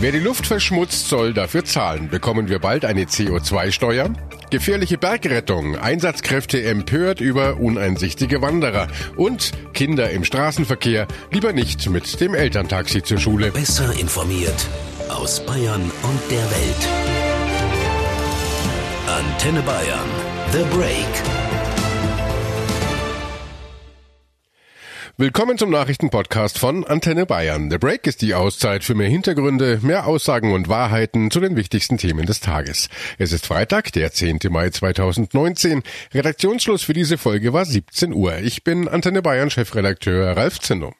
Wer die Luft verschmutzt, soll dafür zahlen. Bekommen wir bald eine CO2-Steuer? Gefährliche Bergrettung, Einsatzkräfte empört über uneinsichtige Wanderer und Kinder im Straßenverkehr lieber nicht mit dem Elterntaxi zur Schule. Besser informiert aus Bayern und der Welt. Antenne Bayern. The Break. Willkommen zum Nachrichtenpodcast von Antenne Bayern. The Break ist die Auszeit für mehr Hintergründe, mehr Aussagen und Wahrheiten zu den wichtigsten Themen des Tages. Es ist Freitag, der 10. Mai 2019. Redaktionsschluss für diese Folge war 17 Uhr. Ich bin Antenne Bayern Chefredakteur Ralf Zinno.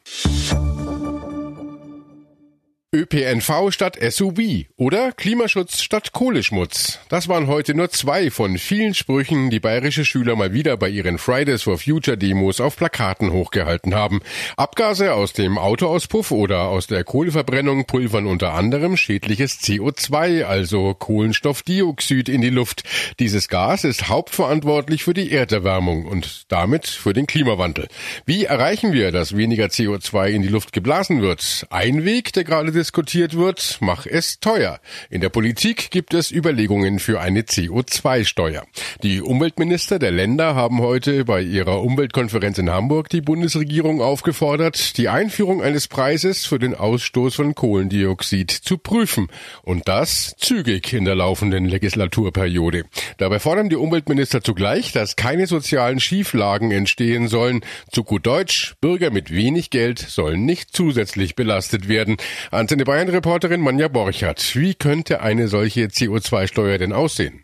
ÖPNV statt SUV oder Klimaschutz statt Kohleschmutz. Das waren heute nur zwei von vielen Sprüchen, die bayerische Schüler mal wieder bei ihren Fridays for Future Demos auf Plakaten hochgehalten haben. Abgase aus dem Autoauspuff oder aus der Kohleverbrennung pulvern unter anderem schädliches CO2, also Kohlenstoffdioxid in die Luft. Dieses Gas ist hauptverantwortlich für die Erderwärmung und damit für den Klimawandel. Wie erreichen wir, dass weniger CO2 in die Luft geblasen wird? Ein Weg, der gerade diskutiert wird, mach es teuer. In der Politik gibt es Überlegungen für eine CO2-Steuer. Die Umweltminister der Länder haben heute bei ihrer Umweltkonferenz in Hamburg die Bundesregierung aufgefordert, die Einführung eines Preises für den Ausstoß von Kohlendioxid zu prüfen. Und das zügig in der laufenden Legislaturperiode. Dabei fordern die Umweltminister zugleich, dass keine sozialen Schieflagen entstehen sollen. Zu gut Deutsch, Bürger mit wenig Geld sollen nicht zusätzlich belastet werden. An Antenne Bayern Reporterin Manja Borchardt. Wie könnte eine solche CO2-Steuer denn aussehen?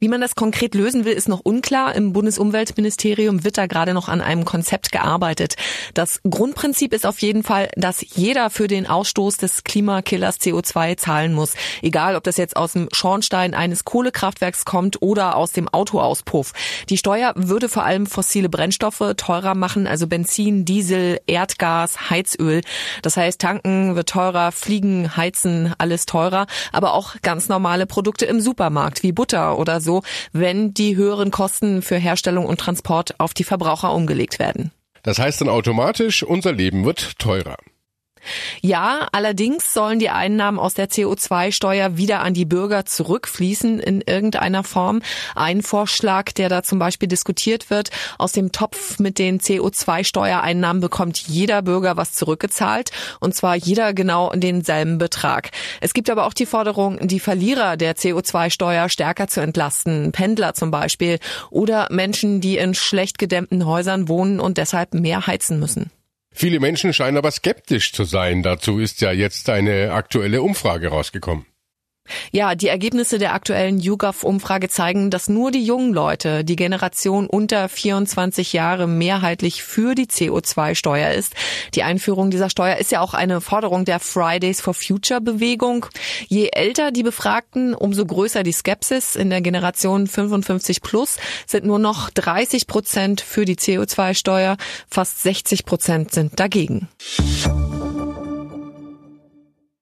Wie man das konkret lösen will, ist noch unklar. Im Bundesumweltministerium wird da gerade noch an einem Konzept gearbeitet. Das Grundprinzip ist auf jeden Fall, dass jeder für den Ausstoß des Klimakillers CO2 zahlen muss. Egal, ob das jetzt aus dem Schornstein eines Kohlekraftwerks kommt oder aus dem Autoauspuff. Die Steuer würde vor allem fossile Brennstoffe teurer machen, also Benzin, Diesel, Erdgas, Heizöl. Das heißt, tanken wird teurer, fliegen, heizen, alles teurer, aber auch ganz normale Produkte im Supermarkt wie Butter oder wenn die höheren Kosten für Herstellung und Transport auf die Verbraucher umgelegt werden. Das heißt dann automatisch, unser Leben wird teurer. Ja, allerdings sollen die Einnahmen aus der CO2-Steuer wieder an die Bürger zurückfließen in irgendeiner Form. Ein Vorschlag, der da zum Beispiel diskutiert wird, aus dem Topf mit den CO2-Steuereinnahmen bekommt jeder Bürger was zurückgezahlt und zwar jeder genau denselben Betrag. Es gibt aber auch die Forderung, die Verlierer der CO2-Steuer stärker zu entlasten, Pendler zum Beispiel oder Menschen, die in schlecht gedämmten Häusern wohnen und deshalb mehr heizen müssen. Viele Menschen scheinen aber skeptisch zu sein. Dazu ist ja jetzt eine aktuelle Umfrage rausgekommen. Ja, die Ergebnisse der aktuellen YouGov-Umfrage zeigen, dass nur die jungen Leute, die Generation unter 24 Jahre, mehrheitlich für die CO2-Steuer ist. Die Einführung dieser Steuer ist ja auch eine Forderung der Fridays for Future-Bewegung. Je älter die Befragten, umso größer die Skepsis. In der Generation 55 plus sind nur noch 30 Prozent für die CO2-Steuer, fast 60 Prozent sind dagegen.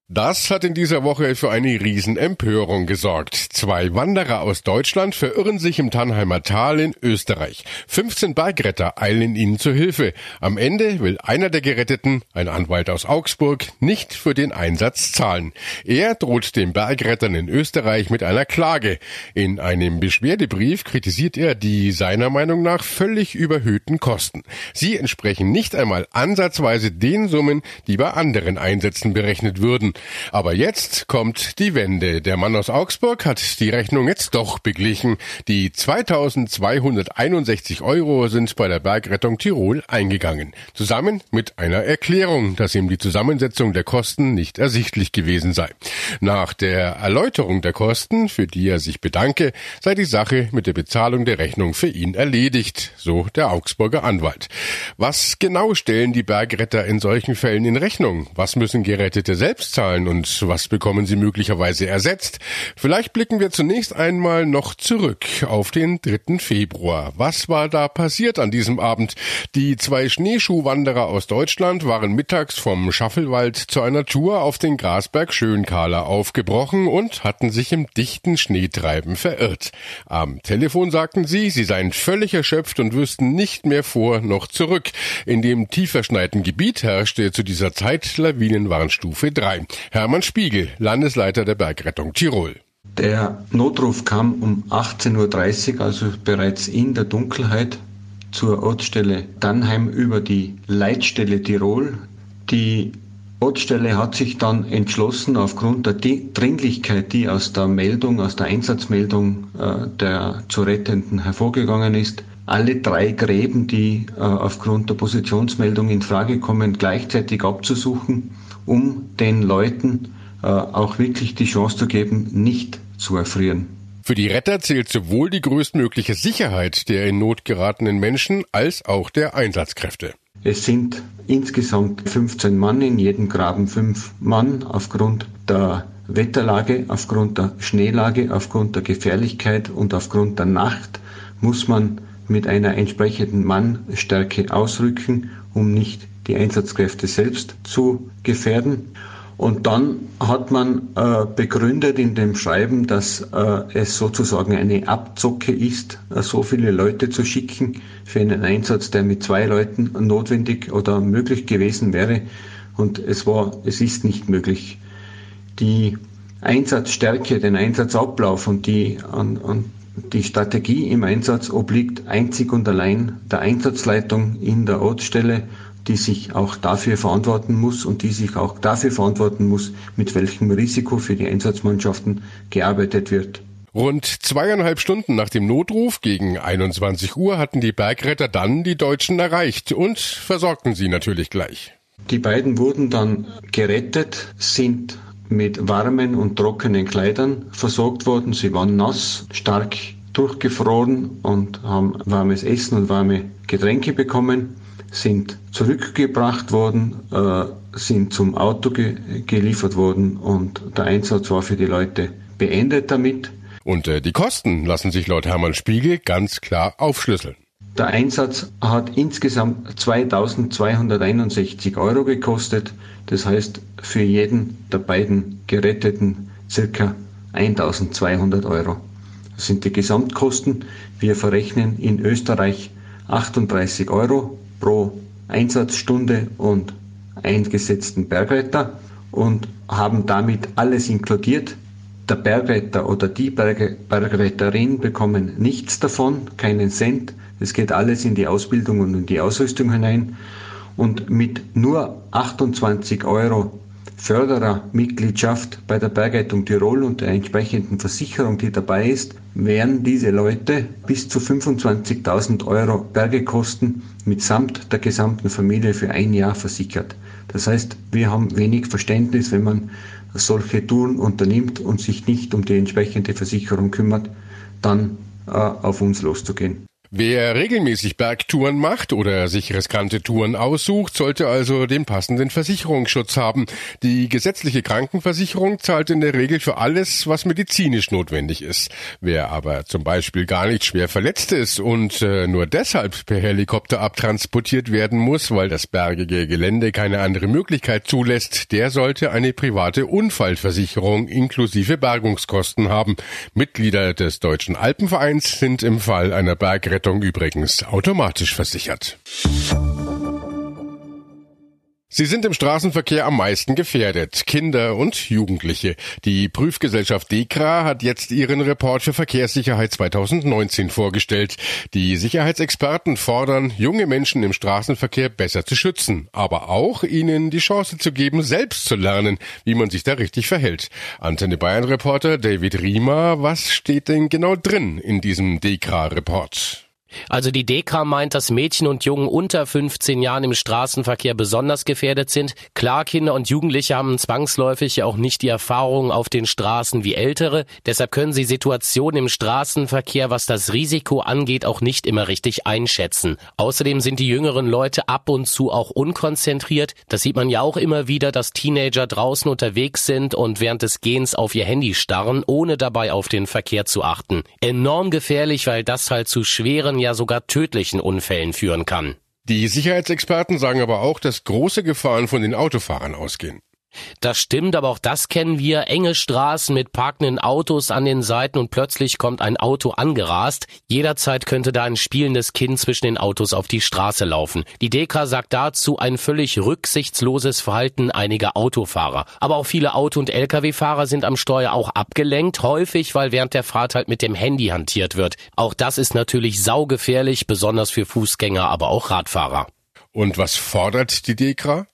Das hat in dieser Woche für eine Riesenempörung gesorgt. Zwei Wanderer aus Deutschland verirren sich im Tannheimer Tal in Österreich. 15 Bergretter eilen ihnen zu Hilfe. Am Ende will einer der Geretteten, ein Anwalt aus Augsburg, nicht für den Einsatz zahlen. Er droht den Bergrettern in Österreich mit einer Klage. In einem Beschwerdebrief kritisiert er die seiner Meinung nach völlig überhöhten Kosten. Sie entsprechen nicht einmal ansatzweise den Summen, die bei anderen Einsätzen berechnet würden. Aber jetzt kommt die Wende. Der Mann aus Augsburg hat die Rechnung jetzt doch beglichen. Die 2261 Euro sind bei der Bergrettung Tirol eingegangen. Zusammen mit einer Erklärung, dass ihm die Zusammensetzung der Kosten nicht ersichtlich gewesen sei. Nach der Erläuterung der Kosten, für die er sich bedanke, sei die Sache mit der Bezahlung der Rechnung für ihn erledigt, so der Augsburger Anwalt. Was genau stellen die Bergretter in solchen Fällen in Rechnung? Was müssen Gerettete selbst zahlen? Zahlen und was bekommen sie möglicherweise ersetzt? Vielleicht blicken wir zunächst einmal noch zurück auf den 3. Februar. Was war da passiert an diesem Abend? Die zwei Schneeschuhwanderer aus Deutschland waren mittags vom Schaffelwald zu einer Tour auf den Grasberg Schönkahler aufgebrochen und hatten sich im dichten Schneetreiben verirrt. Am Telefon sagten sie, sie seien völlig erschöpft und wüssten nicht mehr vor noch zurück. In dem verschneiten Gebiet herrschte zu dieser Zeit Lawinenwarnstufe 3. Hermann Spiegel, Landesleiter der Bergrettung Tirol. Der Notruf kam um 18.30 Uhr, also bereits in der Dunkelheit, zur Ortsstelle Dannheim über die Leitstelle Tirol. Die Ortsstelle hat sich dann entschlossen, aufgrund der Dringlichkeit, die aus der Meldung, aus der Einsatzmeldung äh, der zu Rettenden hervorgegangen ist, alle drei Gräben, die äh, aufgrund der Positionsmeldung in Frage kommen, gleichzeitig abzusuchen, um den Leuten äh, auch wirklich die Chance zu geben, nicht zu erfrieren. Für die Retter zählt sowohl die größtmögliche Sicherheit der in Not geratenen Menschen als auch der Einsatzkräfte. Es sind insgesamt 15 Mann, in jedem Graben fünf Mann aufgrund der Wetterlage, aufgrund der Schneelage, aufgrund der Gefährlichkeit und aufgrund der Nacht muss man mit einer entsprechenden Mannstärke ausrücken, um nicht die Einsatzkräfte selbst zu gefährden. Und dann hat man äh, begründet in dem Schreiben, dass äh, es sozusagen eine Abzocke ist, äh, so viele Leute zu schicken für einen Einsatz, der mit zwei Leuten notwendig oder möglich gewesen wäre. Und es war, es ist nicht möglich. Die Einsatzstärke, den Einsatzablauf und die, an, an die Strategie im Einsatz obliegt einzig und allein der Einsatzleitung in der Ortsstelle die sich auch dafür verantworten muss und die sich auch dafür verantworten muss, mit welchem Risiko für die Einsatzmannschaften gearbeitet wird. Rund zweieinhalb Stunden nach dem Notruf gegen 21 Uhr hatten die Bergretter dann die Deutschen erreicht und versorgten sie natürlich gleich. Die beiden wurden dann gerettet, sind mit warmen und trockenen Kleidern versorgt worden. Sie waren nass, stark durchgefroren und haben warmes Essen und warme Getränke bekommen sind zurückgebracht worden, äh, sind zum Auto ge geliefert worden und der Einsatz war für die Leute beendet damit. Und äh, die Kosten lassen sich laut Hermann Spiegel ganz klar aufschlüsseln. Der Einsatz hat insgesamt 2261 Euro gekostet. Das heißt für jeden der beiden Geretteten circa 1200 Euro. Das sind die Gesamtkosten. Wir verrechnen in Österreich 38 Euro pro Einsatzstunde und eingesetzten Bergretter und haben damit alles inkludiert. Der Bergretter oder die Bergretterin bekommen nichts davon, keinen Cent. Es geht alles in die Ausbildung und in die Ausrüstung hinein. Und mit nur 28 Euro Förderermitgliedschaft bei der Bergrettung Tirol und der entsprechenden Versicherung, die dabei ist, wären diese Leute bis zu 25.000 Euro Bergekosten mitsamt der gesamten Familie für ein Jahr versichert. Das heißt, wir haben wenig Verständnis, wenn man solche Touren unternimmt und sich nicht um die entsprechende Versicherung kümmert, dann äh, auf uns loszugehen. Wer regelmäßig Bergtouren macht oder sich riskante Touren aussucht, sollte also den passenden Versicherungsschutz haben. Die gesetzliche Krankenversicherung zahlt in der Regel für alles, was medizinisch notwendig ist. Wer aber zum Beispiel gar nicht schwer verletzt ist und äh, nur deshalb per Helikopter abtransportiert werden muss, weil das bergige Gelände keine andere Möglichkeit zulässt, der sollte eine private Unfallversicherung inklusive Bergungskosten haben. Mitglieder des Deutschen Alpenvereins sind im Fall einer Bergrettung Rettung übrigens automatisch versichert. Sie sind im Straßenverkehr am meisten gefährdet, Kinder und Jugendliche. Die Prüfgesellschaft DEKRA hat jetzt ihren Report für Verkehrssicherheit 2019 vorgestellt. Die Sicherheitsexperten fordern, junge Menschen im Straßenverkehr besser zu schützen, aber auch ihnen die Chance zu geben, selbst zu lernen, wie man sich da richtig verhält. Antenne Bayern Reporter David Riemer, was steht denn genau drin in diesem DEKRA-Report? Also die DEKRA meint, dass Mädchen und Jungen unter 15 Jahren im Straßenverkehr besonders gefährdet sind. Klar, Kinder und Jugendliche haben zwangsläufig auch nicht die Erfahrungen auf den Straßen wie Ältere. Deshalb können sie Situationen im Straßenverkehr, was das Risiko angeht, auch nicht immer richtig einschätzen. Außerdem sind die jüngeren Leute ab und zu auch unkonzentriert. Das sieht man ja auch immer wieder, dass Teenager draußen unterwegs sind und während des Gehens auf ihr Handy starren, ohne dabei auf den Verkehr zu achten. Enorm gefährlich, weil das halt zu schweren, ja sogar tödlichen Unfällen führen kann. Die Sicherheitsexperten sagen aber auch, dass große Gefahren von den Autofahrern ausgehen. Das stimmt, aber auch das kennen wir. Enge Straßen mit parkenden Autos an den Seiten und plötzlich kommt ein Auto angerast. Jederzeit könnte da ein spielendes Kind zwischen den Autos auf die Straße laufen. Die Dekra sagt dazu ein völlig rücksichtsloses Verhalten einiger Autofahrer. Aber auch viele Auto- und Lkw-Fahrer sind am Steuer auch abgelenkt, häufig, weil während der Fahrt halt mit dem Handy hantiert wird. Auch das ist natürlich saugefährlich, besonders für Fußgänger, aber auch Radfahrer. Und was fordert die Dekra?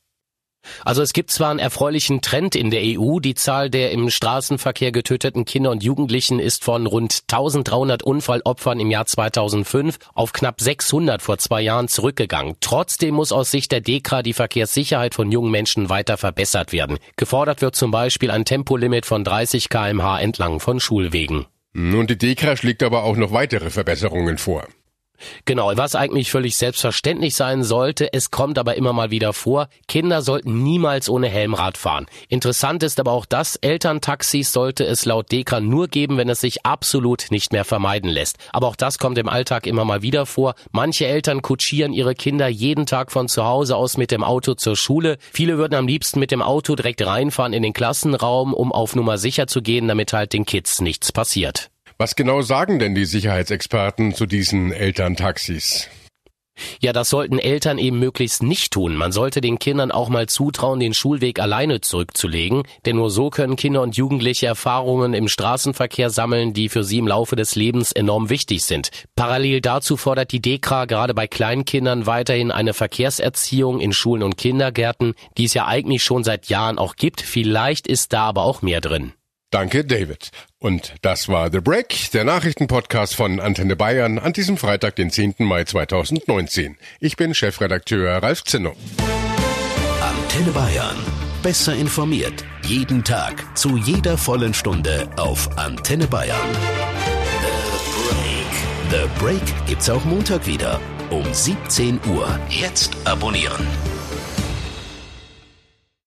Also es gibt zwar einen erfreulichen Trend in der EU, die Zahl der im Straßenverkehr getöteten Kinder und Jugendlichen ist von rund 1300 Unfallopfern im Jahr 2005 auf knapp 600 vor zwei Jahren zurückgegangen. Trotzdem muss aus Sicht der DEKRA die Verkehrssicherheit von jungen Menschen weiter verbessert werden. Gefordert wird zum Beispiel ein Tempolimit von 30 kmh entlang von Schulwegen. Und die DEKRA schlägt aber auch noch weitere Verbesserungen vor. Genau, was eigentlich völlig selbstverständlich sein sollte, es kommt aber immer mal wieder vor, Kinder sollten niemals ohne Helmrad fahren. Interessant ist aber auch das, Elterntaxis sollte es laut Dekra nur geben, wenn es sich absolut nicht mehr vermeiden lässt. Aber auch das kommt im Alltag immer mal wieder vor. Manche Eltern kutschieren ihre Kinder jeden Tag von zu Hause aus mit dem Auto zur Schule. Viele würden am liebsten mit dem Auto direkt reinfahren in den Klassenraum, um auf Nummer sicher zu gehen, damit halt den Kids nichts passiert. Was genau sagen denn die Sicherheitsexperten zu diesen Elterntaxis? Ja, das sollten Eltern eben möglichst nicht tun. Man sollte den Kindern auch mal zutrauen, den Schulweg alleine zurückzulegen, denn nur so können Kinder und Jugendliche Erfahrungen im Straßenverkehr sammeln, die für sie im Laufe des Lebens enorm wichtig sind. Parallel dazu fordert die DEKRA gerade bei Kleinkindern weiterhin eine Verkehrserziehung in Schulen und Kindergärten, die es ja eigentlich schon seit Jahren auch gibt. Vielleicht ist da aber auch mehr drin. Danke, David. Und das war The Break, der Nachrichtenpodcast von Antenne Bayern an diesem Freitag, den 10. Mai 2019. Ich bin Chefredakteur Ralf Zinno. Antenne Bayern. Besser informiert. Jeden Tag. Zu jeder vollen Stunde auf Antenne Bayern. The Break. The Break gibt's auch Montag wieder. Um 17 Uhr. Jetzt abonnieren.